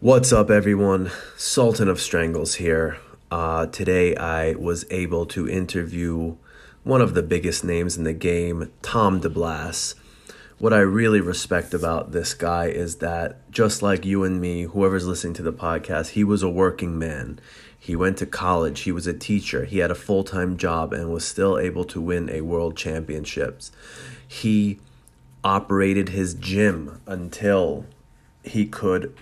What's up, everyone? Sultan of Strangles here. Uh, today, I was able to interview one of the biggest names in the game, Tom DeBlass. What I really respect about this guy is that, just like you and me, whoever's listening to the podcast, he was a working man. He went to college, he was a teacher, he had a full time job, and was still able to win a world championships. He operated his gym until he could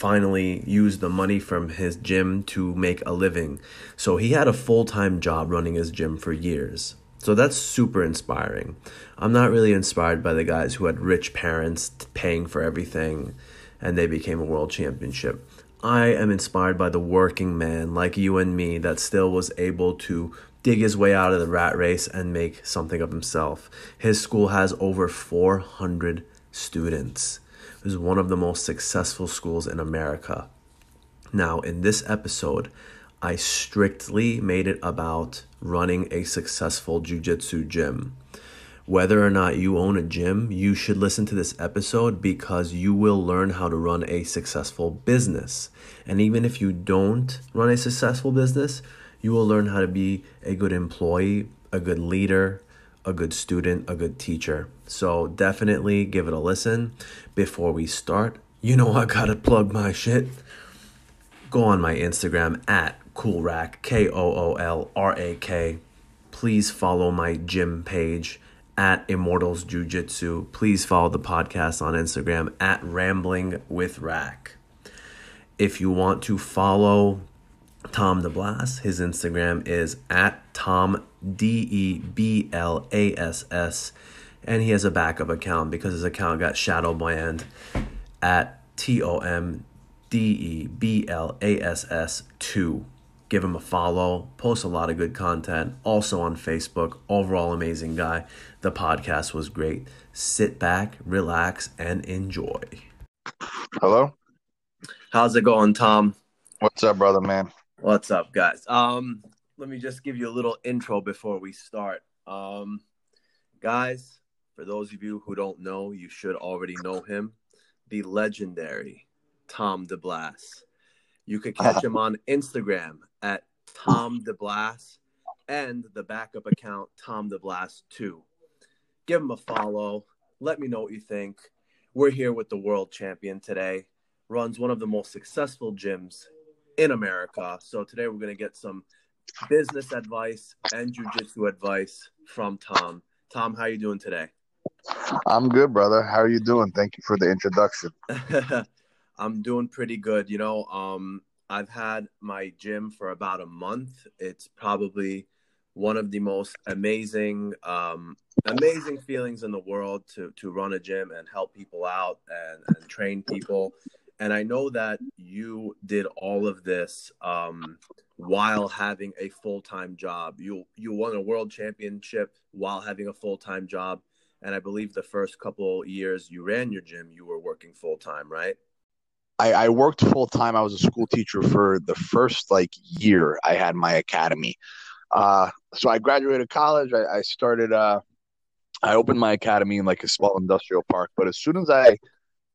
finally use the money from his gym to make a living. So he had a full time job running his gym for years. So that's super inspiring. I'm not really inspired by the guys who had rich parents paying for everything and they became a world championship. I am inspired by the working man like you and me that still was able to dig his way out of the rat race and make something of himself. His school has over 400 students. Is one of the most successful schools in America. Now, in this episode, I strictly made it about running a successful jujitsu gym. Whether or not you own a gym, you should listen to this episode because you will learn how to run a successful business. And even if you don't run a successful business, you will learn how to be a good employee, a good leader, a good student, a good teacher. So definitely give it a listen. Before we start, you know I gotta plug my shit. Go on my Instagram at Koolrak, K O O L R A K. Please follow my gym page at Immortals Jiu Jitsu. Please follow the podcast on Instagram at Rambling with Rack. If you want to follow Tom DeBlass, his Instagram is at Tom D E B L A S S, and he has a backup account because his account got shadow banned at T O M D E B L A S S 2 give him a follow, post a lot of good content, also on Facebook. Overall, amazing guy. The podcast was great. Sit back, relax, and enjoy. Hello. How's it going, Tom? What's up, brother, man? What's up, guys? Um, let me just give you a little intro before we start. Um, guys, for those of you who don't know, you should already know him, the legendary Tom DeBlass. You could catch him on Instagram at Tom DeBlass and the backup account Tom DeBlass 2. Give him a follow. Let me know what you think. We're here with the world champion today. Runs one of the most successful gyms in America. So today we're going to get some business advice and jujitsu advice from Tom. Tom, how are you doing today? I'm good, brother. How are you doing? Thank you for the introduction. I'm doing pretty good. You know, um, I've had my gym for about a month. It's probably one of the most amazing, um, amazing feelings in the world to to run a gym and help people out and, and train people. And I know that you did all of this um, while having a full time job. You you won a world championship while having a full time job, and I believe the first couple years you ran your gym, you were working full time, right? I, I worked full time. I was a school teacher for the first like year I had my academy. Uh, so I graduated college. I, I started. Uh, I opened my academy in like a small industrial park. But as soon as I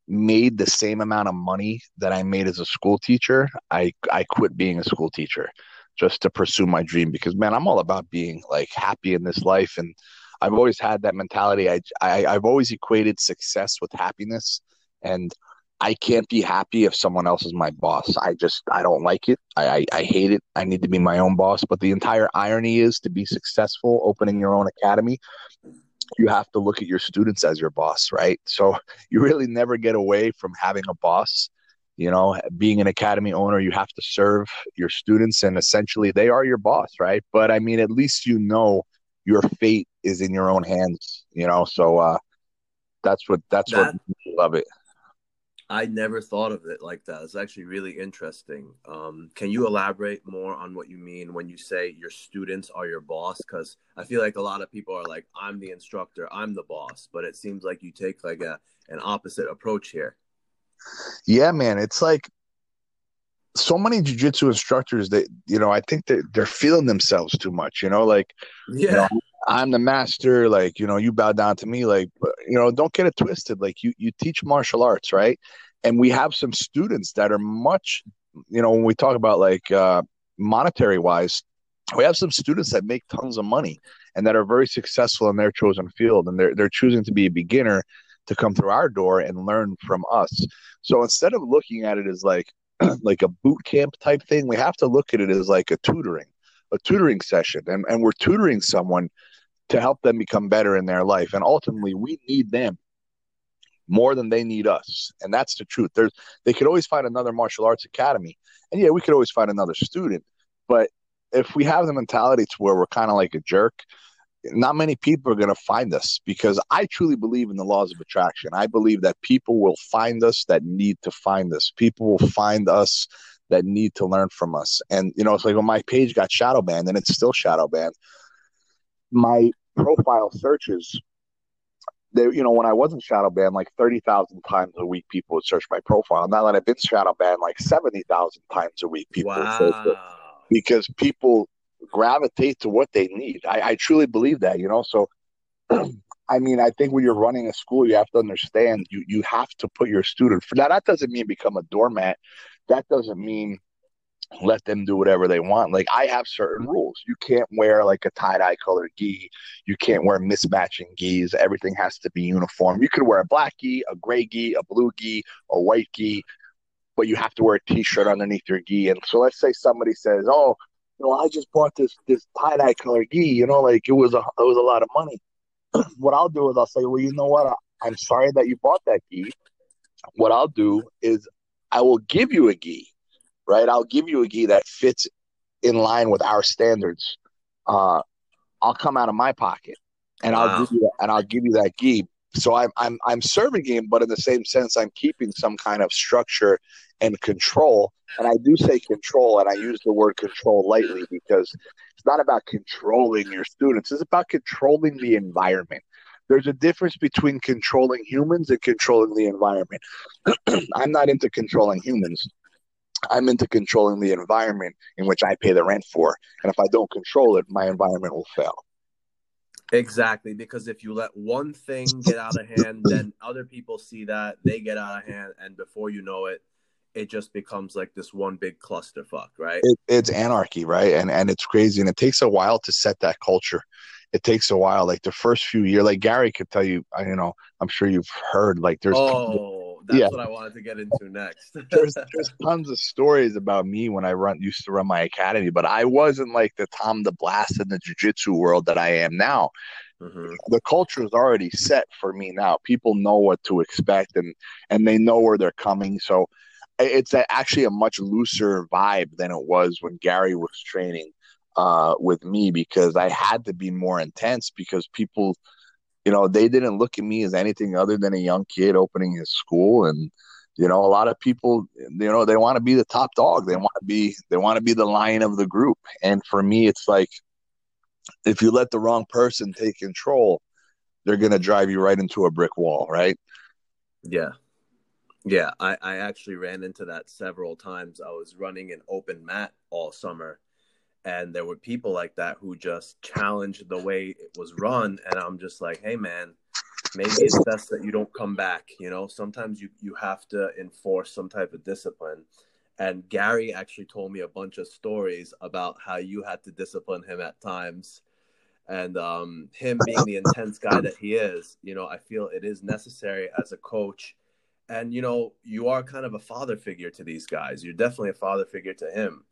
made the same amount of money that I made as a school teacher, I I quit being a school teacher just to pursue my dream because man, I'm all about being like happy in this life and I've always had that mentality. I, I I've always equated success with happiness and I can't be happy if someone else is my boss. I just I don't like it. I, I, I hate it. I need to be my own boss. But the entire irony is to be successful opening your own academy, you have to look at your students as your boss, right? So you really never get away from having a boss. You know, being an academy owner, you have to serve your students and essentially they are your boss, right? But I mean, at least you know your fate is in your own hands, you know. So uh that's what that's that, what love it. I never thought of it like that. It's actually really interesting. Um, can you elaborate more on what you mean when you say your students are your boss? Because I feel like a lot of people are like, "I'm the instructor, I'm the boss," but it seems like you take like a an opposite approach here. Yeah, man, it's like so many jujitsu instructors that you know. I think that they're feeling themselves too much. You know, like yeah. You know, I'm the master, like, you know, you bow down to me, like, you know, don't get it twisted. Like you, you teach martial arts, right? and we have some students that are much, you know, when we talk about like uh, monetary wise, we have some students that make tons of money and that are very successful in their chosen field, and they're they're choosing to be a beginner to come through our door and learn from us. So instead of looking at it as like like a boot camp type thing, we have to look at it as like a tutoring, a tutoring session, and and we're tutoring someone to help them become better in their life, and ultimately we need them more than they need us. And that's the truth. There's they could always find another martial arts academy. And yeah, we could always find another student. But if we have the mentality to where we're kind of like a jerk, not many people are going to find us because I truly believe in the laws of attraction. I believe that people will find us that need to find us. People will find us that need to learn from us. And you know, it's like when my page got shadow banned and it's still shadow banned, my profile searches they, you know, when I wasn't shadow banned, like 30,000 times a week, people would search my profile. Now that I've been shadow banned, like 70,000 times a week, people wow. because people gravitate to what they need. I, I truly believe that, you know. So, I mean, I think when you're running a school, you have to understand you you have to put your student for now. That doesn't mean become a doormat. That doesn't mean let them do whatever they want. Like I have certain mm-hmm. rules. You can't wear like a tie dye colored gi. You can't wear mismatching gis. Everything has to be uniform. You could wear a black gi, a gray gi, a blue gi, a white gi, but you have to wear a t-shirt underneath your gi. And so let's say somebody says, "Oh, you know, I just bought this this tie dye colored gi. You know, like it was a it was a lot of money." What I'll do is I'll say, "Well, you know what? I, I'm sorry that you bought that gi. What I'll do is I will give you a gi." right? I'll give you a gi that fits in line with our standards. Uh, I'll come out of my pocket and wow. I'll give you that, and I'll give you that gi. So I'm I'm I'm serving him, but in the same sense, I'm keeping some kind of structure and control. And I do say control, and I use the word control lightly because it's not about controlling your students; it's about controlling the environment. There's a difference between controlling humans and controlling the environment. I'm not into controlling humans. I'm into controlling the environment in which I pay the rent for. And if I don't control it, my environment will fail. Exactly, because if you let one thing get out of hand, then other people see that, they get out of hand, and before you know it, it just becomes like this one big clusterfuck, right? It, it's anarchy, right? And and it's crazy, and it takes a while to set that culture. It takes a while. Like the first few years, like Gary could tell you, you know, I'm sure you've heard, like there's oh that's yeah. what I wanted to get into next. there's there's tons of stories about me when I run used to run my academy, but I wasn't like the Tom DeBlass in the jiu-jitsu world that I am now. Mm-hmm. The culture is already set for me now. People know what to expect and and they know where they're coming. So it's actually a much looser vibe than it was when Gary was training uh, with me because I had to be more intense because people you know, they didn't look at me as anything other than a young kid opening his school. And, you know, a lot of people, you know, they want to be the top dog. They want to be, they want to be the lion of the group. And for me, it's like, if you let the wrong person take control, they're going to drive you right into a brick wall, right? Yeah. Yeah. I, I actually ran into that several times. I was running an open mat all summer and there were people like that who just challenged the way it was run and i'm just like hey man maybe it's best that you don't come back you know sometimes you you have to enforce some type of discipline and gary actually told me a bunch of stories about how you had to discipline him at times and um, him being the intense guy that he is you know i feel it is necessary as a coach and you know you are kind of a father figure to these guys you're definitely a father figure to him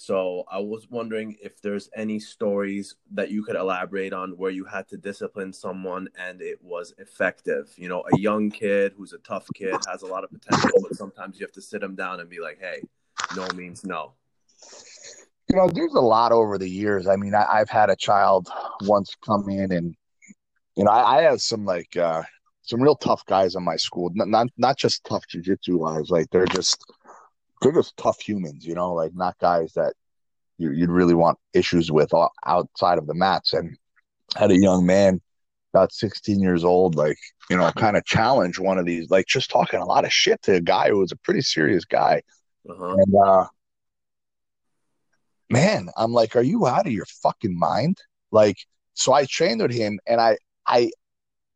so I was wondering if there's any stories that you could elaborate on where you had to discipline someone and it was effective. You know, a young kid who's a tough kid has a lot of potential, but sometimes you have to sit him down and be like, "Hey, no means no." You know, there's a lot over the years. I mean, I, have had a child once come in, and you know, I, I have some like uh, some real tough guys in my school. Not not, not just tough jujitsu wise, like they're just they're just tough humans, you know, like not guys that you, would really want issues with outside of the mats. And had a young man, about 16 years old, like, you know, kind of challenge one of these, like just talking a lot of shit to a guy who was a pretty serious guy. Uh-huh. And, uh, man, I'm like, are you out of your fucking mind? Like, so I trained with him and I, I,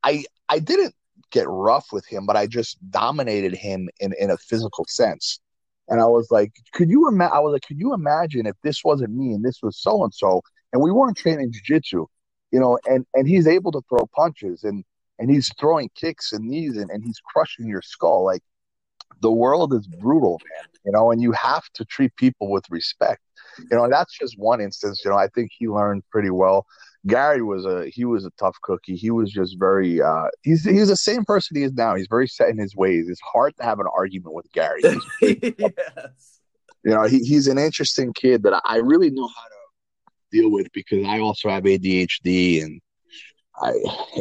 I, I didn't get rough with him, but I just dominated him in in a physical sense. And I was like, could you imagine? I was like, could you imagine if this wasn't me and this was so and so, and we weren't training jujitsu, you know, and and he's able to throw punches and and he's throwing kicks and knees and, and he's crushing your skull. Like the world is brutal, man, you know, and you have to treat people with respect. You know, and that's just one instance. You know, I think he learned pretty well. Gary was a he was a tough cookie. He was just very uh he's he's the same person he is now. He's very set in his ways. It's hard to have an argument with Gary. yes. You know, he, he's an interesting kid that I really know how to deal with because I also have ADHD and I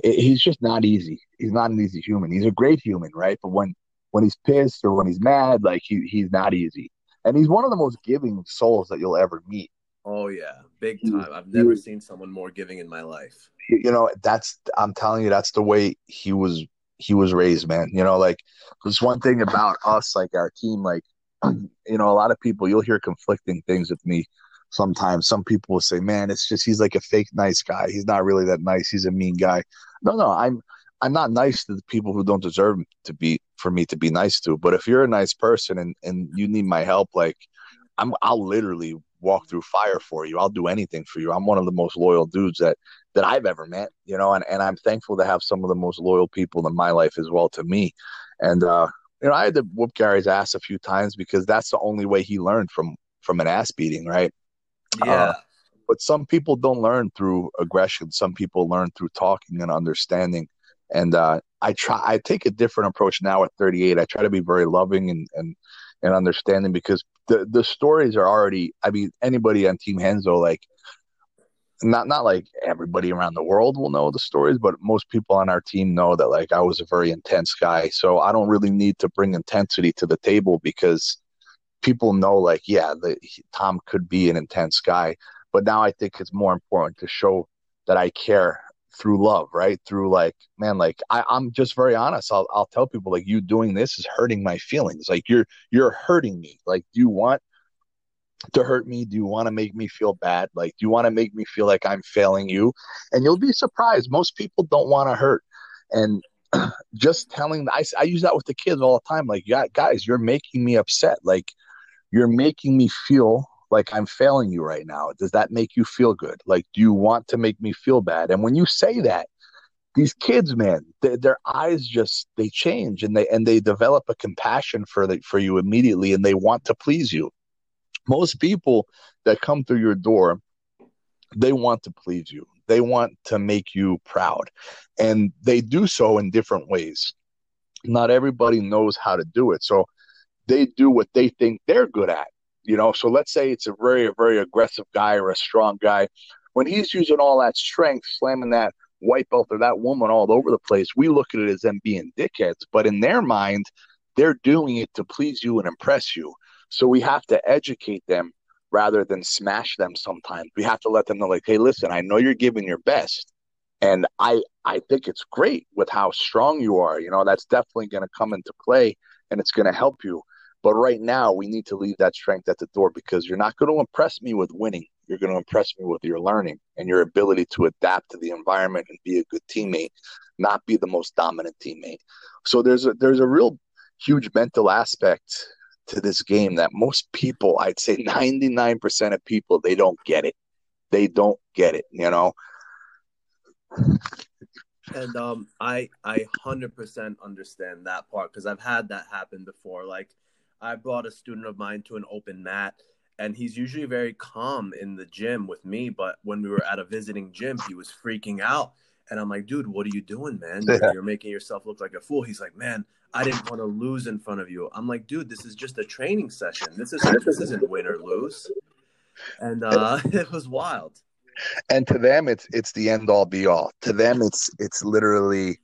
he's just not easy. He's not an easy human. He's a great human, right? But when when he's pissed or when he's mad, like he he's not easy. And he's one of the most giving souls that you'll ever meet. Oh yeah, big time. I've never seen someone more giving in my life. You know, that's I'm telling you, that's the way he was he was raised, man. You know, like there's one thing about us, like our team, like you know, a lot of people you'll hear conflicting things with me sometimes. Some people will say, Man, it's just he's like a fake nice guy. He's not really that nice, he's a mean guy. No, no, I'm I'm not nice to the people who don't deserve to be for me to be nice to. But if you're a nice person and, and you need my help, like I'm I'll literally walk through fire for you. I'll do anything for you. I'm one of the most loyal dudes that that I've ever met, you know, and, and I'm thankful to have some of the most loyal people in my life as well to me. And uh, you know, I had to whoop Gary's ass a few times because that's the only way he learned from from an ass beating, right? Yeah. Uh, but some people don't learn through aggression. Some people learn through talking and understanding. And uh, I try. I take a different approach now at 38. I try to be very loving and and and understanding because the the stories are already. I mean, anybody on Team Renzo, like not not like everybody around the world will know the stories, but most people on our team know that like I was a very intense guy. So I don't really need to bring intensity to the table because people know like yeah, the, Tom could be an intense guy. But now I think it's more important to show that I care through love, right? Through like, man, like I, I'm just very honest. I'll I'll tell people like you doing this is hurting my feelings. Like you're you're hurting me. Like, do you want to hurt me? Do you want to make me feel bad? Like, do you want to make me feel like I'm failing you? And you'll be surprised. Most people don't want to hurt. And just telling, I, I use that with the kids all the time. Like, yeah, guys, you're making me upset. Like, you're making me feel like I'm failing you right now. Does that make you feel good? Like, do you want to make me feel bad? And when you say that, these kids, man, they, their eyes just they change and they and they develop a compassion for the, for you immediately, and they want to please you. Most people that come through your door, they want to please you. They want to make you proud, and they do so in different ways. Not everybody knows how to do it, so they do what they think they're good at you know, so let's say it's a very, very aggressive guy or a strong guy. When he's using all that strength, slamming that white belt or that woman all over the place, we look at it as them being dickheads. But in their mind, they're doing it to please you and impress you. So we have to educate them rather than smash them sometimes. We have to let them know, like, hey, listen, I know you're giving your best. And I I think it's great with how strong you are. You know, that's definitely going to come into play and it's going to help you. But right now, we need to leave that strength at the door because you're not going to impress me with winning. You're going to impress me with your learning and your ability to adapt to the environment and be a good teammate, not be the most dominant teammate. So there's a there's a real huge mental aspect to this game that most people, I'd say 99% of people, they don't get it. They don't get it, you know. And um, I I hundred percent understand that part because I've had that happen before. Like I brought a student of mine to an open mat, and he's usually very calm in the gym with me. But when we were at a visiting gym, he was freaking out. And I'm like, dude, what are you doing, man? You're, you're making yourself look like a fool. He's like, man, I didn't want to lose in front of you. I'm like, dude, this is just a training session. This is this isn't win or lose. And uh, it was wild. And to them, it's it's the end all be all. To them, it's it's literally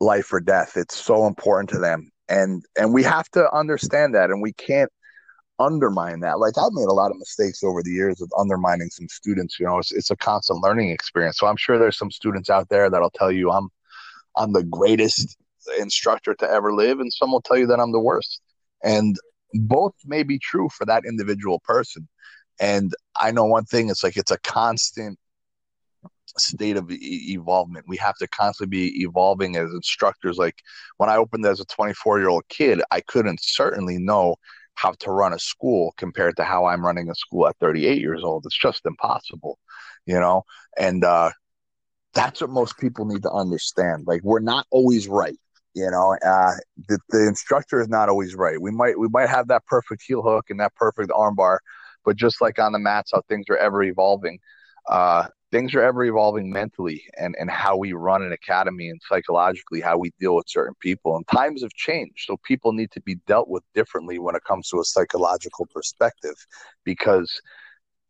life or death. It's so important to them and and we have to understand that and we can't undermine that. Like i've made a lot of mistakes over the years of undermining some students you know it's, it's a constant learning experience. So i'm sure there's some students out there that'll tell you i'm i'm the greatest instructor to ever live and some will tell you that i'm the worst. And both may be true for that individual person. And i know one thing it's like it's a constant state of e- evolvement. We have to constantly be evolving as instructors. Like when I opened as a 24 year old kid, I couldn't certainly know how to run a school compared to how I'm running a school at 38 years old. It's just impossible, you know? And uh, that's what most people need to understand. Like we're not always right. You know, uh, the, the instructor is not always right. We might we might have that perfect heel hook and that perfect armbar, but just like on the mats, how things are ever evolving, uh, things are ever evolving mentally and, and how we run an academy and psychologically how we deal with certain people and times have changed. So people need to be dealt with differently when it comes to a psychological perspective because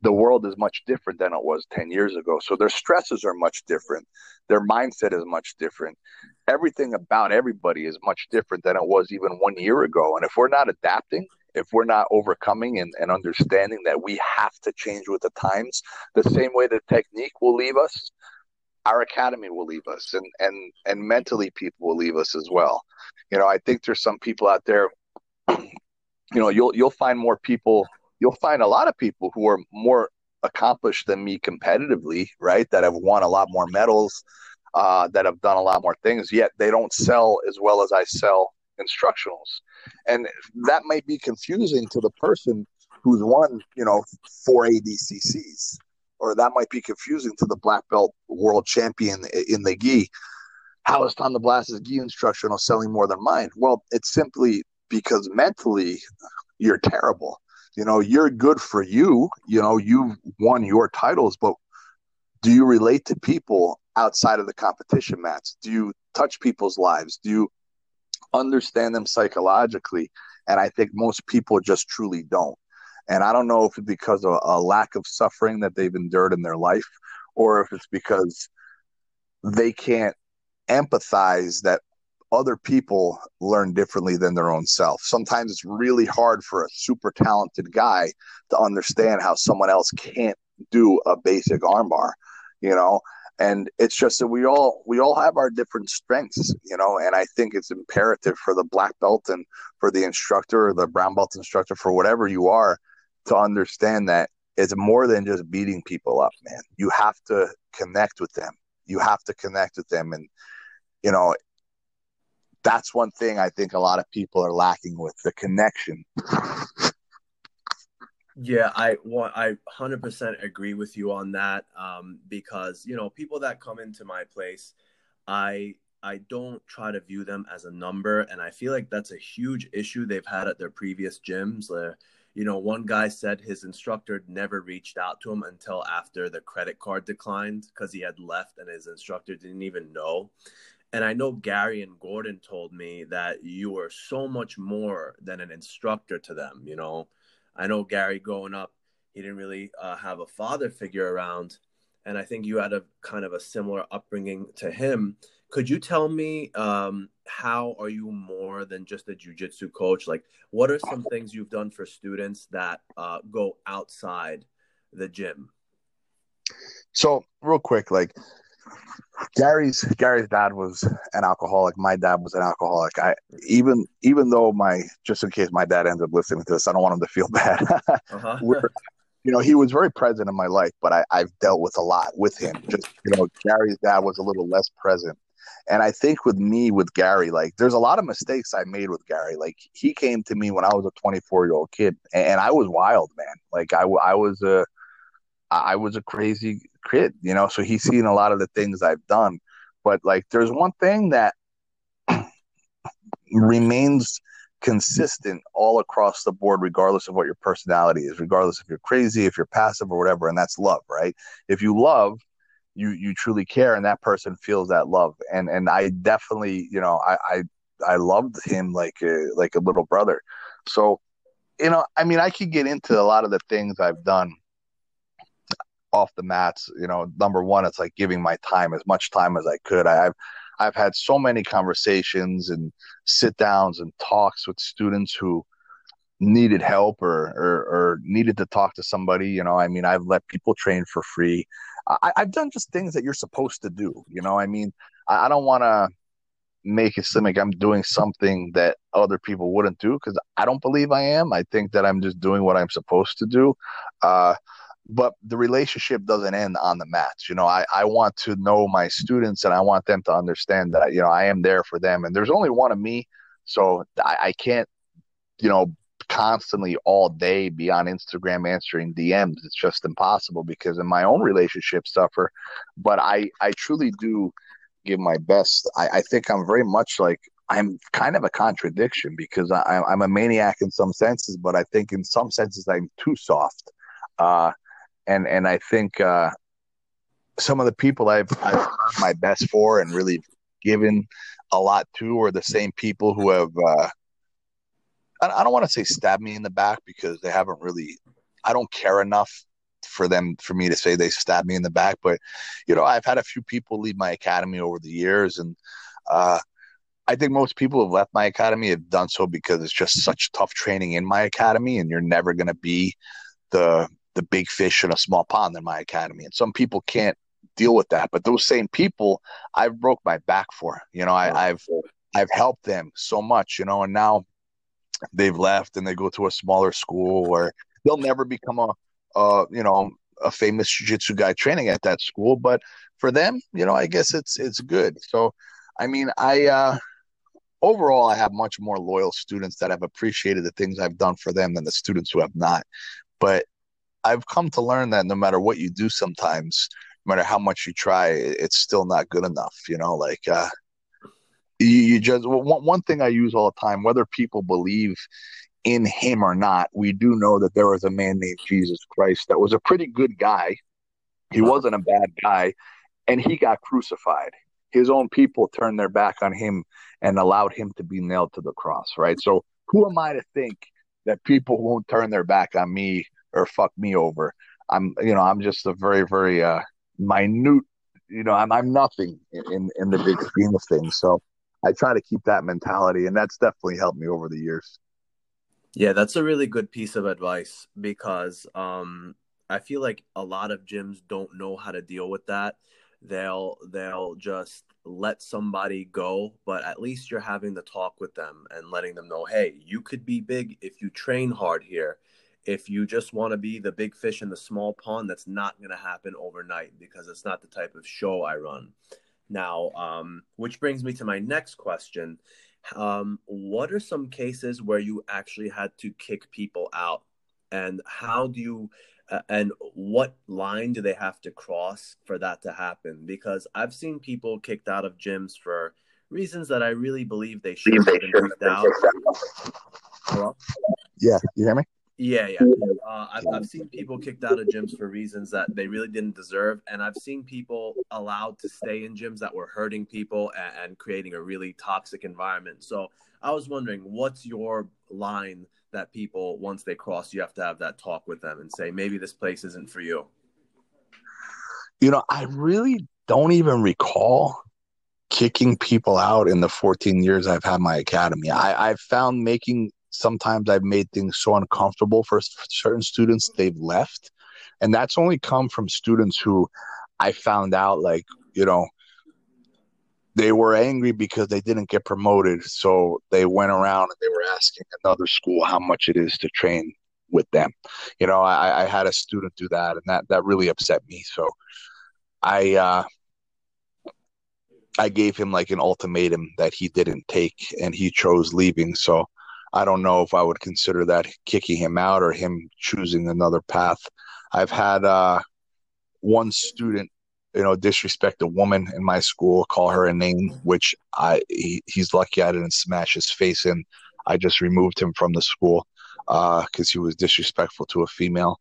the world is much different than it was 10 years ago. So their stresses are much different. Their mindset is much different. Everything about everybody is much different than it was even one year ago. And if we're not adapting if we're not overcoming and, and understanding that we have to change with the times, the same way the technique will leave us, our academy will leave us and, and, and mentally people will leave us as well. You know, I think there's some people out there, you know, you'll, you'll find more people, you'll find a lot of people who are more accomplished than me competitively, right? That have won a lot more medals, uh, that have done a lot more things, yet they don't sell as well as I sell instructionals. And that might be confusing to the person who's won, you know, four ADCCs, or that might be confusing to the black belt world champion in the gi. How is Tom DeBlass's gi instructional selling more than mine? Well, it's simply because mentally you're terrible. You know, you're good for you. You know, you've won your titles, but do you relate to people outside of the competition mats? Do you touch people's lives? Do you understand them psychologically. And I think most people just truly don't. And I don't know if it's because of a lack of suffering that they've endured in their life or if it's because they can't empathize that other people learn differently than their own self. Sometimes it's really hard for a super talented guy to understand how someone else can't do a basic armbar, you know? And it's just that we all we all have our different strengths you know and i think it's imperative for the black belt and for the instructor or the brown belt instructor for whatever you are to understand that it's more than just beating people up man. You have to connect with them. You have to connect with them. And you know that's one thing i think a lot of people are lacking with the connection yeah, I want I 100% agree with you on that um, because you know people that come into my place, I I don't try to view them as a number, and I feel like that's a huge issue they've had at their previous gyms. Uh, you know, one guy said his instructor never reached out to him until after the credit card declined because he had left, and his instructor didn't even know. And I know Gary and Gordon told me that you are so much more than an instructor to them. You know I know Gary growing up, he didn't really uh, have a father figure around, and I think you had a kind of a similar upbringing to him. Could you tell me um, how are you more than just a jujitsu coach? Like, what are some things you've done for students that uh, go outside the gym? So, real quick, like Gary's Gary's dad was an alcoholic. My dad was an alcoholic. I even even though my just in case my dad ends up listening to this, I don't want him to feel bad. uh-huh. you know, he was very present in my life, but I, I've dealt with a lot with him. Just you know, Gary's dad was a little less present. And I think with me, with Gary, like there's a lot of mistakes I made with Gary. Like he came to me when I was a 24 year old kid, and I was wild, man. Like I, I was a, I was a crazy kid, you know. So he's seen a lot of the things I've done, but like, there's one thing that remains consistent all across the board, regardless of what your personality is, regardless if you're crazy, if you're passive, or whatever, and that's love, right? If you love, you you truly care, and that person feels that love, and and I definitely, you know, I I, I loved him like a, like a little brother, so. You know, I mean, I could get into a lot of the things I've done off the mats. You know, number one, it's like giving my time as much time as I could. I, have I've had so many conversations and sit downs and talks with students who needed help or, or, or needed to talk to somebody. You know, I mean, I've let people train for free. I, have done just things that you're supposed to do. You know, I mean, I, I don't want to make it seem like I'm doing something that other people wouldn't do because I don't believe I am. I think that I'm just doing what I'm supposed to do. Uh, but the relationship doesn't end on the mats. You know, I, I want to know my students and I want them to understand that, you know, I am there for them. And there's only one of me. So I, I can't, you know, constantly all day be on Instagram answering DMs. It's just impossible because in my own relationship suffer. But I, I truly do give my best. I, I think I'm very much like I'm kind of a contradiction because I, I'm a maniac in some senses, but I think in some senses I'm too soft. Uh, and and I think uh, some of the people I've, I've my best for and really given a lot to are the same people who have. Uh, I, I don't want to say stab me in the back because they haven't really. I don't care enough for them for me to say they stabbed me in the back, but you know I've had a few people leave my academy over the years, and uh, I think most people have left my academy have done so because it's just such tough training in my academy, and you're never going to be the the big fish in a small pond in my academy. And some people can't deal with that. But those same people I've broke my back for. You know, I, I've I've helped them so much, you know, and now they've left and they go to a smaller school or they'll never become a uh, you know, a famous jiu-jitsu guy training at that school. But for them, you know, I guess it's it's good. So I mean I uh overall I have much more loyal students that have appreciated the things I've done for them than the students who have not. But I've come to learn that no matter what you do, sometimes, no matter how much you try, it's still not good enough. You know, like uh, you, you just one one thing I use all the time, whether people believe in him or not, we do know that there was a man named Jesus Christ that was a pretty good guy. He wasn't a bad guy, and he got crucified. His own people turned their back on him and allowed him to be nailed to the cross, right? So, who am I to think that people won't turn their back on me or fuck me over. I'm you know I'm just a very very uh, minute you know I'm I'm nothing in in the big scheme of things. So I try to keep that mentality, and that's definitely helped me over the years. Yeah, that's a really good piece of advice because um, I feel like a lot of gyms don't know how to deal with that. They'll they'll just let somebody go, but at least you're having the talk with them and letting them know, hey, you could be big if you train hard here if you just want to be the big fish in the small pond, that's not going to happen overnight because it's not the type of show I run. Now, um, which brings me to my next question. Um, what are some cases where you actually had to kick people out? And how do you, uh, and what line do they have to cross for that to happen? Because I've seen people kicked out of gyms for reasons that I really believe they should have been kicked out. Hello? Yeah, you hear me? Yeah, yeah. Uh, I've, I've seen people kicked out of gyms for reasons that they really didn't deserve, and I've seen people allowed to stay in gyms that were hurting people and, and creating a really toxic environment. So I was wondering, what's your line that people, once they cross, you have to have that talk with them and say, maybe this place isn't for you? You know, I really don't even recall kicking people out in the 14 years I've had my academy. I, I've found making sometimes I've made things so uncomfortable for certain students, they've left. And that's only come from students who I found out, like, you know, they were angry because they didn't get promoted. So they went around and they were asking another school how much it is to train with them. You know, I, I had a student do that and that, that really upset me. So I, uh, I gave him like an ultimatum that he didn't take and he chose leaving. So I don't know if I would consider that kicking him out or him choosing another path. I've had uh, one student, you know, disrespect a woman in my school, call her a name, which I he, he's lucky I didn't smash his face in. I just removed him from the school because uh, he was disrespectful to a female.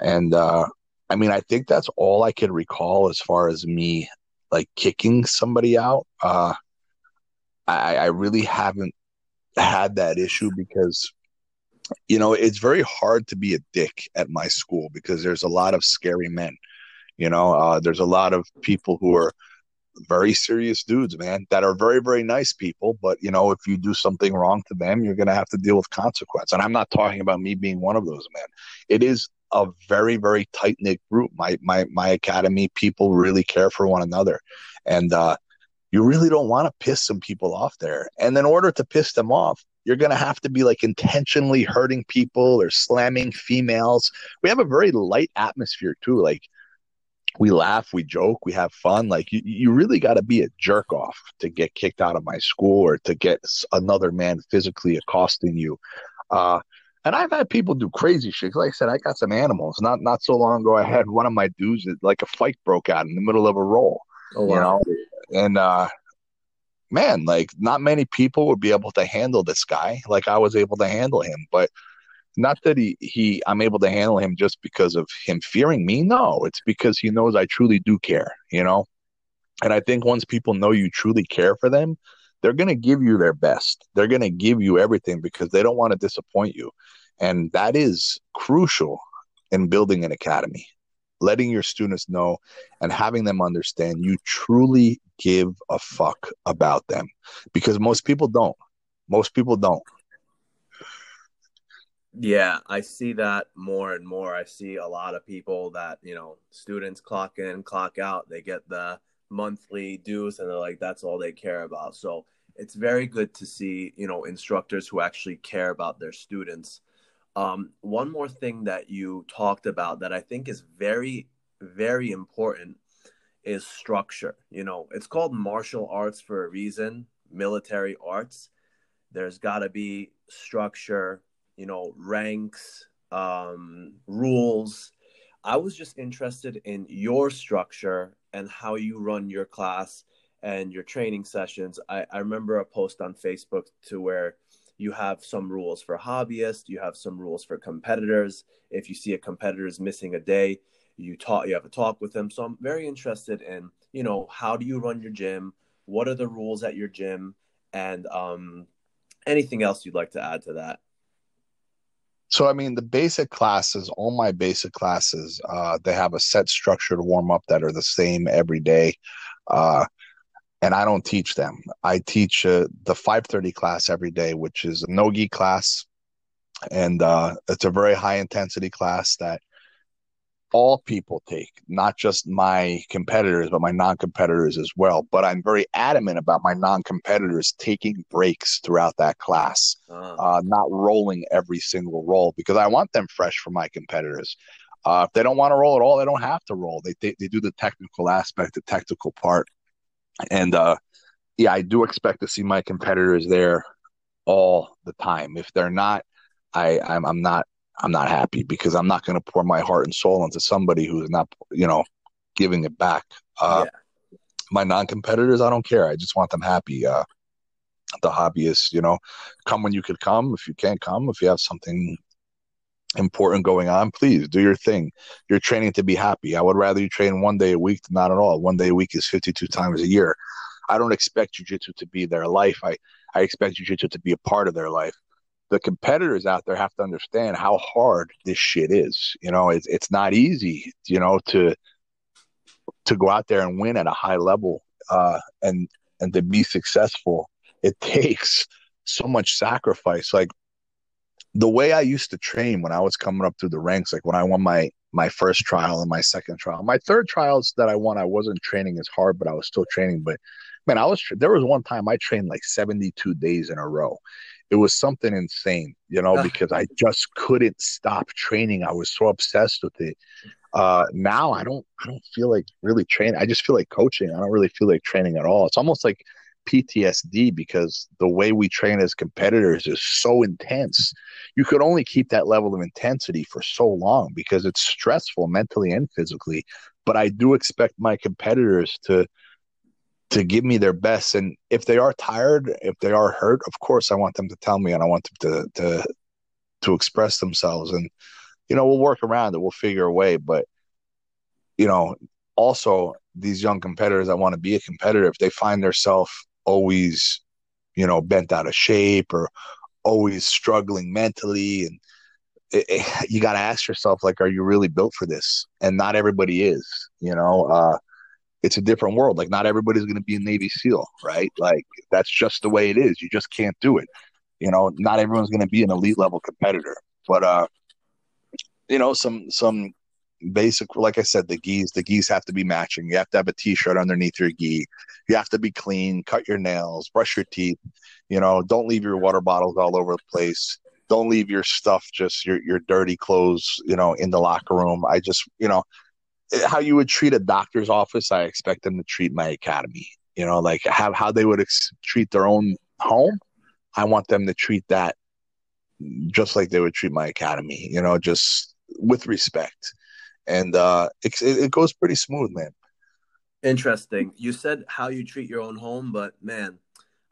And uh, I mean, I think that's all I can recall as far as me like kicking somebody out. Uh, I, I really haven't had that issue because you know it's very hard to be a dick at my school because there's a lot of scary men you know uh, there's a lot of people who are very serious dudes man that are very very nice people but you know if you do something wrong to them you're going to have to deal with consequence. And i'm not talking about me being one of those men. It is a very very tight knit group. My my my academy people really care for one another. And uh you really don't want to piss some people off there. And in order to piss them off, you're going to have to be like intentionally hurting people or slamming females. We have a very light atmosphere too. Like we laugh, we joke, we have fun. Like you, you really got to be a jerk off to get kicked out of my school or to get another man physically accosting you. Uh, and I've had people do crazy shit. Like I said, I got some animals. Not not so long ago, I had one of my dudes like a fight broke out in the middle of a roll. Oh, wow. You know, and uh, man, like not many people would be able to handle this guy like I was able to handle him. But not that he, he I'm able to handle him just because of him fearing me. No, it's because he knows I truly do care, you know? And I think once people know you truly care for them, they're going to give you their best. They're going to give you everything because they don't want to disappoint you. And that is crucial in building an academy letting your students know and having them understand you truly give a fuck about them because most people don't. Most people don't. Yeah, I see that more and more. I see a lot of people that, you know, students clock in, clock out, they get the monthly dues and they're like, that's all they care about. So it's very good to see, you know, instructors who actually care about their students um, one more thing that you talked about that I think is very, very important is structure. You know, it's called martial arts for a reason, military arts. There's got to be structure, you know, ranks, um, rules. I was just interested in your structure and how you run your class and your training sessions. I, I remember a post on Facebook to where you have some rules for hobbyists you have some rules for competitors. If you see a competitor is missing a day you talk you have a talk with them. So i'm very interested in you know how do you run your gym? What are the rules at your gym? And um, anything else you'd like to add to that? So i mean the basic classes all my basic classes uh, they have a set structure to warm up that are the same every day. Uh, and I don't teach them. I teach uh, the 5:30 class every day, which is a no-gi class, and uh, it's a very high intensity class that all people take, not just my competitors, but my non-competitors as well. But I'm very adamant about my non-competitors taking breaks throughout that class, uh. Uh, not rolling every single roll because I want them fresh for my competitors. Uh, if they don't want to roll at all, they don't have to roll. They, they they do the technical aspect, the technical part and uh, yeah, I do expect to see my competitors there all the time. If they're not, I I'm, I'm not I'm not happy because I'm not going to pour my heart and soul into somebody who's not you know giving it back. Uh, yeah. My non-competitors, I don't care. I just want them happy. Uh, the hobbyists, you know, come when you could come. If you can't come, if you have something important going on, please do your thing. You're training to be happy. I would rather you train one day a week than not at all. One day a week is 52 times a year. I don't expect jujitsu to be their life. I, I expect jujitsu to be a part of their life. The competitors out there have to understand how hard this shit is. You know, it's it's not easy, you know, to to go out there and win at a high level uh, and and to be successful. It takes so much sacrifice. Like the way I used to train when I was coming up through the ranks, like when I won my my first trial and my second trial, my third trials that I won, I wasn't training as hard, but I was still training. But man, I was there was one time I trained like seventy two days in a row. It was something insane, you know, because I just couldn't stop training. I was so obsessed with it. Uh, now I don't I don't feel like really training. I just feel like coaching. I don't really feel like training at all. It's almost like PTSD because the way we train as competitors is so intense. You could only keep that level of intensity for so long because it's stressful mentally and physically. But I do expect my competitors to to give me their best and if they are tired, if they are hurt, of course I want them to tell me and I want them to to to express themselves and you know, we'll work around it, we'll figure a way, but you know, also these young competitors that want to be a competitor if they find themselves always, you know, bent out of shape or always struggling mentally. And it, it, you got to ask yourself, like, are you really built for this? And not everybody is, you know, uh, it's a different world. Like, not everybody's going to be a Navy SEAL, right? Like, that's just the way it is. You just can't do it. You know, not everyone's going to be an elite level competitor, but, uh, you know, some, some basic like i said the gis the gis have to be matching you have to have a t-shirt underneath your gi you have to be clean cut your nails brush your teeth You know, don't leave your water bottles all over the place. Don't leave your stuff, just your your dirty clothes, you know, in the locker room. I just, you know, eh, how you would treat a doctor's office, I expect them to treat my academy. You know, like have how they would ex- treat their own home. I want them to treat that just like they would treat my academy. You know, just with respect, and uh, it, it goes pretty smooth, man. Interesting. You said how you treat your own home, but man,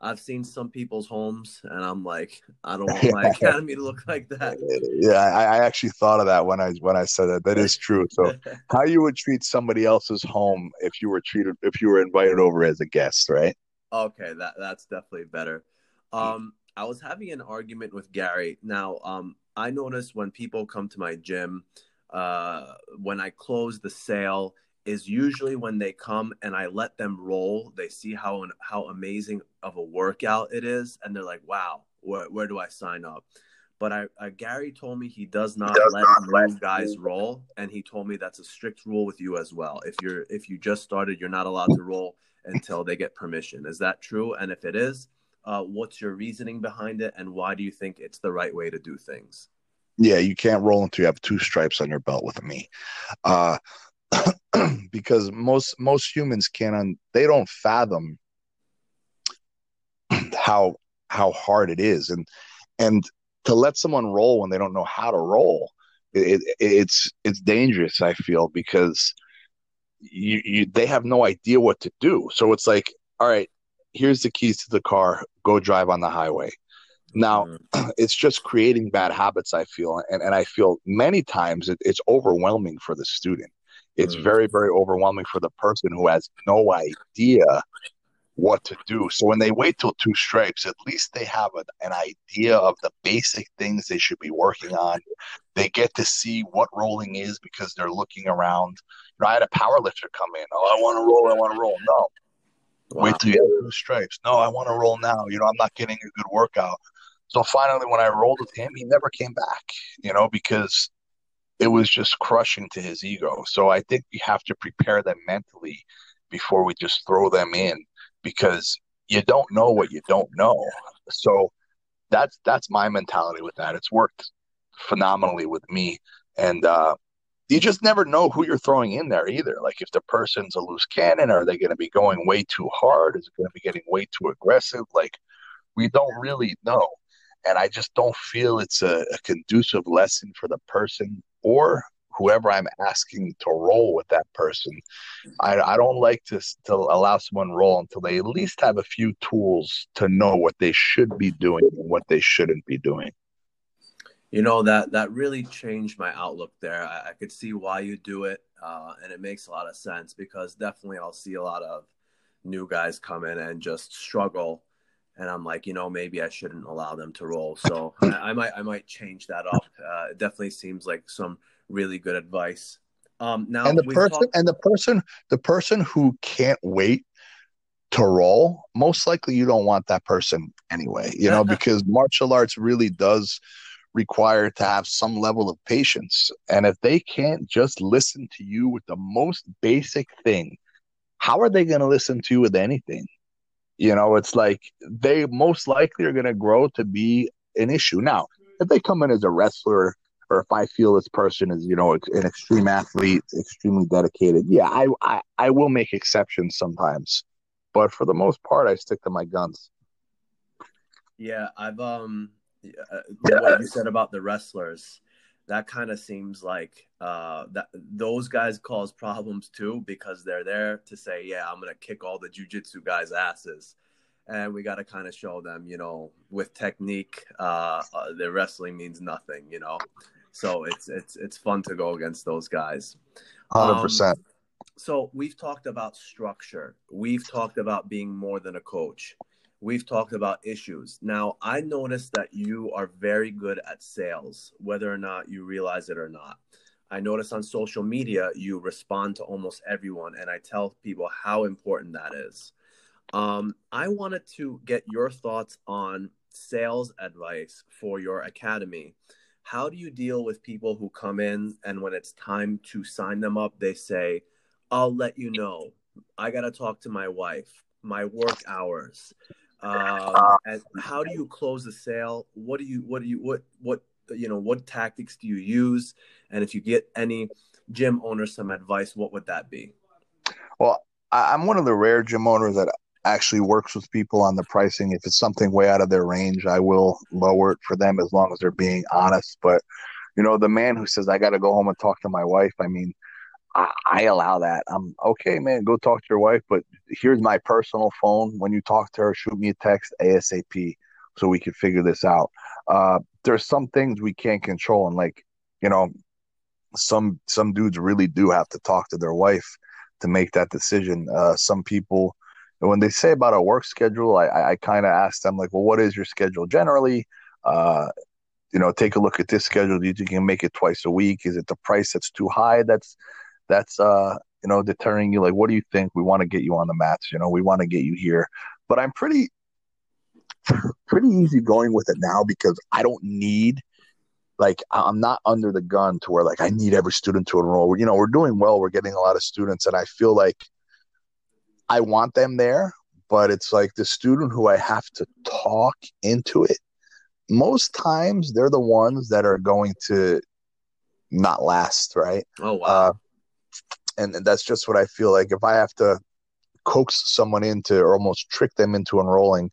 I've seen some people's homes, and I'm like, I don't want my academy to look like that. Yeah, I, I, actually thought of that when I when I said that. That is true. So, how you would treat somebody else's home if you were treated if you were invited over as a guest, right? Okay, that that's definitely better. Um, I was having an argument with Gary. Now, um, I notice when people come to my gym, uh, when I close the sale, is usually when they come and I let them roll. They see how how amazing of a workout it is, and they're like, "Wow, where, where do I sign up?" But I, I, Gary told me he does not he does let not new guys roll, and he told me that's a strict rule with you as well. If you're if you just started, you're not allowed to roll until they get permission. Is that true? And if it is, uh, what's your reasoning behind it, and why do you think it's the right way to do things? Yeah, you can't roll until you have two stripes on your belt with me. Uh, because most most humans can't un, they don't fathom how how hard it is. And and to let someone roll when they don't know how to roll it, it, it's it's dangerous i feel because you, you they have no idea what to do. So it's like all right here's the keys to the car. Go drive on the highway now mm-hmm. it's just creating bad habits i feel and, and i feel many times it, it's overwhelming for the student. It's mm. very very overwhelming for the person who has no idea what to do. So when they wait till two stripes at least they have a, an idea of the basic things they should be working on. They get to see what rolling is because they're looking around. You know i had a power lifter come in. Oh i want to roll i want to roll. No. Wow. wait till you have two stripes no i want to roll now. You know i'm not getting a good workout so finally when i rolled with him he never came back you know because it was just crushing to his ego. So I think we have to prepare them mentally before we just throw them in because you don't know what you don't know. So that's that's my mentality with that. It's worked phenomenally with me. And uh, you just never know who you're throwing in there either. Like if the person's a loose cannon, are they going to be going way too hard? Is it going to be getting way too aggressive? Like we don't really know. And I just don't feel it's a, a conducive lesson for the person or whoever I'm asking to roll with that person. I, I don't like to, to allow someone roll until they at least have a few tools to know what they should be doing and what they shouldn't be doing. You know that that really changed my outlook there. I, I could see why you do it, uh, and it makes a lot of sense because definitely I'll see a lot of new guys come in and just struggle and I'm like, you know, maybe I shouldn't allow them to roll. So I, I, might I might change that up. Uh, it definitely seems like some really good advice. Um, now and the person talked- and the person the person who can't wait to roll, most likely you don't want that person anyway. You know, because martial arts really does require to have some level of patience, and if they can't just listen to you with the most basic thing, how are they going to listen to you with anything? You know, it's like they most likely are going to grow to be an issue. Now, if they come in as a wrestler, or if I feel this person is, you know, an extreme athlete, extremely dedicated, yeah, I, I, I will make exceptions sometimes. But for the most part, I stick to my guns. Yeah, I've um, uh, what you said about the wrestlers, that kind of seems like uh, that those guys cause problems too because they're there to say, yeah, I'm gonna kick all the jujitsu guys' asses, and we got to kind of show them, you know, with technique, uh, uh, the wrestling means nothing, you know. So it's it's it's fun to go against those guys. Hundred um, percent. So we've talked about structure. We've talked about being more than a coach we've talked about issues. Now, I noticed that you are very good at sales, whether or not you realize it or not. I notice on social media you respond to almost everyone, and I tell people how important that is. Um, I wanted to get your thoughts on sales advice for your academy. How do you deal with people who come in and when it's time to sign them up, they say, I'll let you know. I got to talk to my wife, my work hours Um, and how do you close the sale? What do you what do you what what you know what tactics do you use? And if you get any gym owners some advice, what would that be? Well, I'm one of the rare gym owners that actually works with people on the pricing. If it's something way out of their range, I will lower it for them as long as they're being honest. But you know, the man who says I got to go home and talk to my wife, I mean, I, I, allow that. I'm okay, man. Go talk to your wife, but here's my personal phone. When you talk to her, shoot me a text ASAP so we can figure this out. Uh, there's some things we can't control, and like you know, some some dudes really do have to talk to their wife to make that decision. Uh, some people, when they say about a work schedule, I, I, kind of ask them like, well, what is your schedule generally? Uh, you know, take a look at this schedule. Do you think you can make it twice a week? Is it the price that's too high? That's that's uh you know deterring you like what do you think? We want to get you on the mats you know we want to get you here. But i'm pretty pretty easy going with it now because i don't need like i'm not under the gun to where like i need every student to enroll. You know we're doing well. We're getting a lot of students and i feel like i want them there but it's like the student who i have to talk into it most times they're the ones that are going to not last right? Oh wow. Uh, and, that's just what I feel like. If I have to coax someone into or almost trick them into enrolling,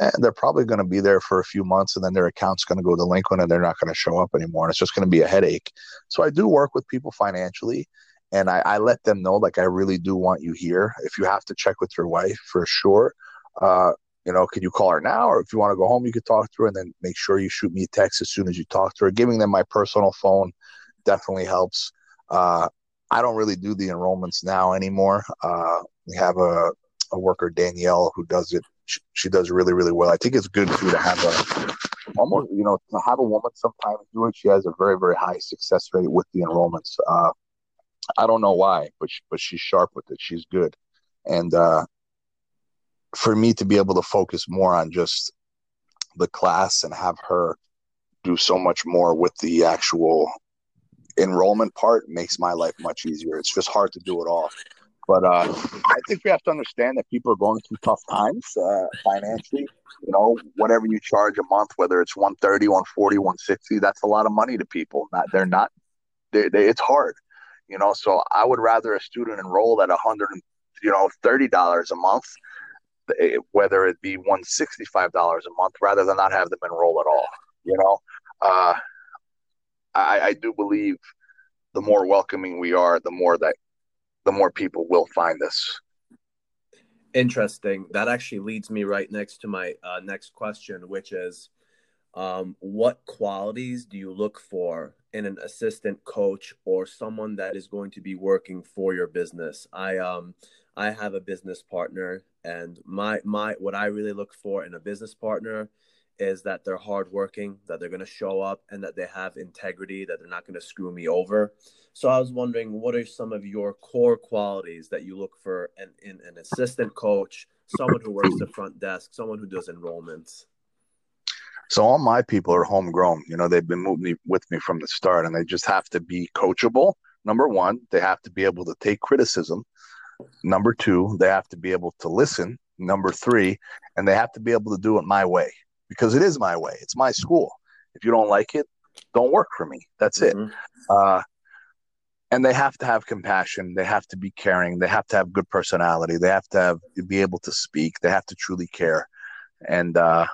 eh, they're probably going to be there for a few months and then their account's going to go delinquent and they're not going to show up anymore. And it's just going to be a headache. So I do work with people financially and I, I, let them know like I really do want you here. If you have to check with your wife for sure, uh, you know, could you call her now, or if you want to go home, you could talk to her, and then make sure you shoot me a text as soon as you talk to her. Giving them my personal phone definitely helps. Uh, I don't really do the enrollments now anymore. Uh, we have a, a worker Danielle who does it. She, she, does really really well. I think it's good too to have a almost you know to have a woman sometimes do it. She has a very very high success rate with the enrollments. Uh, I don't know why, but she, but she's sharp with it. She's good, and uh, for me to be able to focus more on just the class and have her do so much more with the actual enrollment part makes my life much easier. It's just hard to do it all. But uh, I think we have to understand that people are going through tough times uh, financially. You know, whatever you charge a month, whether it's 130, 140, 160, that's a lot of money to people. Not, they're not, they, they, it's hard, you know. So I would rather a student enroll at a hundred, you know, thirty dollars a month, eh, whether it be one sixty five dollars a month, rather than not have them enroll at all. You know, uh, I, I do believe the more welcoming we are, the more that the more people will find us. Interesting. That actually leads me right next to my uh, next question, which is, um, what qualities do you look for in an assistant coach or someone that is going to be working for your business? I um, I have a business partner, and my my what I really look for in a business partner is that they're hardworking, that they're going to show up, and that they have integrity, that they're not going to screw me over. So I was wondering, what are some of your core qualities that you look for in, in an assistant coach, someone who works the front desk, someone who does enrollments? So all my people are homegrown. You know, they've been moving with me from the start, and they just have to be coachable. Number one, they have to be able to take criticism. Number two, they have to be able to listen. Number three, and they have to be able to do it my way because it is my way. It's my school. If you don't like it, don't work for me. That's mm-hmm. it. Uh, and they have to have compassion. They have to be caring. They have to have good personality. They have to have be able to speak. They have to truly care, and uh,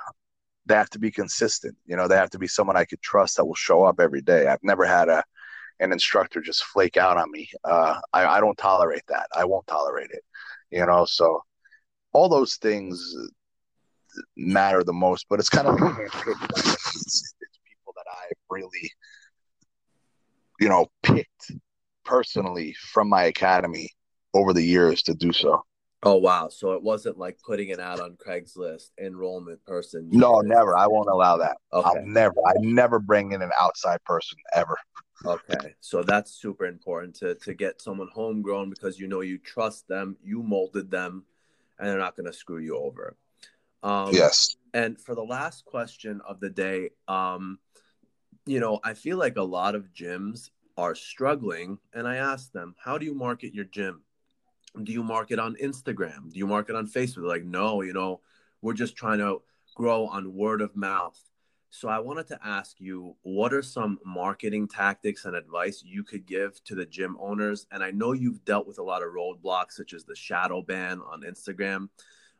they have to be consistent. You know, they have to be someone I could trust that will show up every day. I've never had a an instructor just flake out on me. Uh, I, I don't tolerate that. I won't tolerate it. You know, so all those things matter the most. But it's kind of like it's, it's people that I really, you know, picked personally from my academy over the years to do so. Oh wow! So it wasn't like putting it out on Craigslist enrollment person. No, never. I won't allow that. Okay. I'll never. I never bring in an outside person ever. Okay, so that's super important to to get someone homegrown because you know you trust them, you molded them, and they're not going to screw you over. Um, yes. And for the last question of the day, um, you know, I feel like a lot of gyms are struggling, and I ask them, "How do you market your gym? Do you market on Instagram? Do you market on Facebook?" They're like, no, you know, we're just trying to grow on word of mouth. So I wanted to ask you, what are some marketing tactics and advice you could give to the gym owners? And I know you've dealt with a lot of roadblocks, such as the shadow ban on Instagram.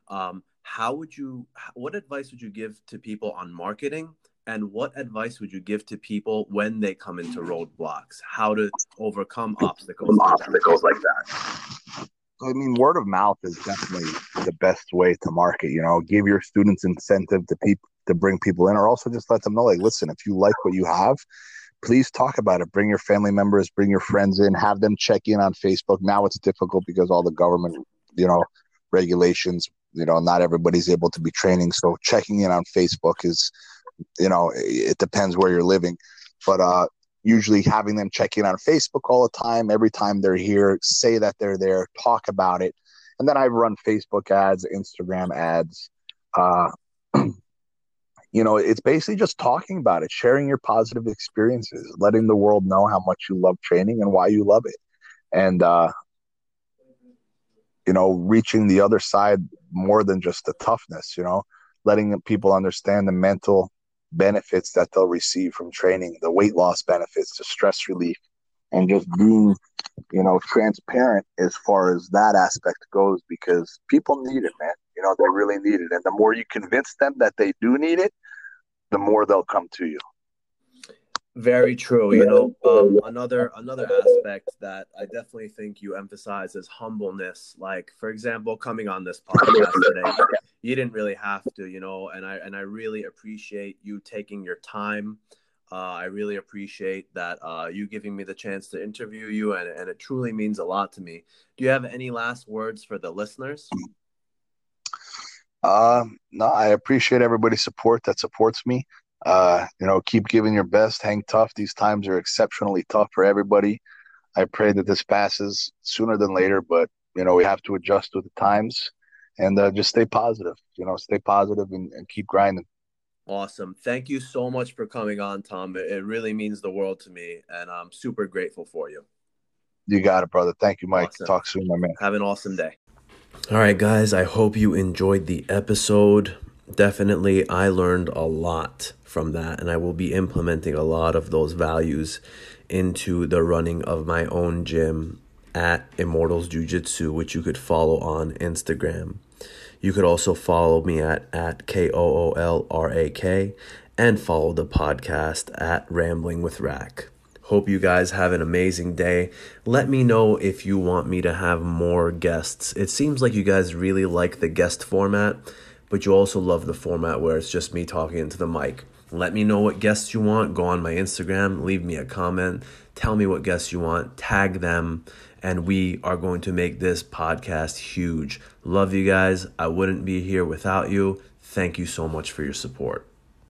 Um, how would you? What advice would you give to people on marketing? And what advice would you give to people when they come into roadblocks? How to overcome obstacles, obstacles like that? I mean, word of mouth is definitely the best way to market. You know, give your students incentive to people to bring people in, or also just let them know, like, listen, if you like what you have, please talk about it. Bring your family members, bring your friends in, have them check in on Facebook. Now it's difficult because all the government, you know, regulations. You know, not everybody's able to be training, so checking in on Facebook is, you know, it depends where you're living, but uh, usually having them check in on Facebook all the time, every time they're here, say that they're there, talk about it. And then I run Facebook ads, Instagram ads. Uh, you know, it's basically just talking about it, sharing your positive experiences, letting the world know how much you love training and why you love it. And, uh, you know, reaching the other side more than just the toughness, you know, letting people understand the mental benefits that they'll receive from training, the weight loss benefits, the stress relief, and just being, you know, transparent as far as that aspect goes because people need it, man. You know, they really need it. And the more you convince them that they do need it, the more they'll come to you. Very true. You know, um, another another aspect that I definitely think you emphasize is humbleness. Like, for example, coming on this podcast today, you didn't really have to, you know, and I and I really appreciate you taking your time. Uh, I really appreciate that uh, you giving me the chance to interview you, and, and it truly means a lot to me. Do you have any last words for the listeners? Uh, no, I appreciate everybody's support that supports me. Uh, you know, keep giving your best, hang tough. These times are exceptionally tough for everybody. I pray that this passes sooner than later, but you know, we have to adjust with the times and uh, just stay positive. You know, stay positive and, and, keep grinding. Awesome. Thank you so much for coming on, Tom. It, it, really means the world to me, and I'm super grateful for you. You got it, brother. Thank you, Mike. Awesome. Talk soon, my man. Have an awesome day. All right, guys, I hope you enjoyed the episode. Definitely, I learned a lot from that, and I will be implementing a lot of those values into the running of my own gym at Immortals Jiu Jitsu, which you could follow on Instagram. You could also follow me at, at K O O L R A K and follow the podcast at Rambling with Rack. Hope you guys have an amazing day. Let me know if you want me to have more guests. It seems like you guys really like the guest format, but you also love the format where it's just me talking into the mic. Let me know what guests you want. Go on my Instagram, leave me a comment, tell me what guests you want, tag them, and we are going to make this podcast huge. Love you guys. I wouldn't be here without you. Thank you so much for your support.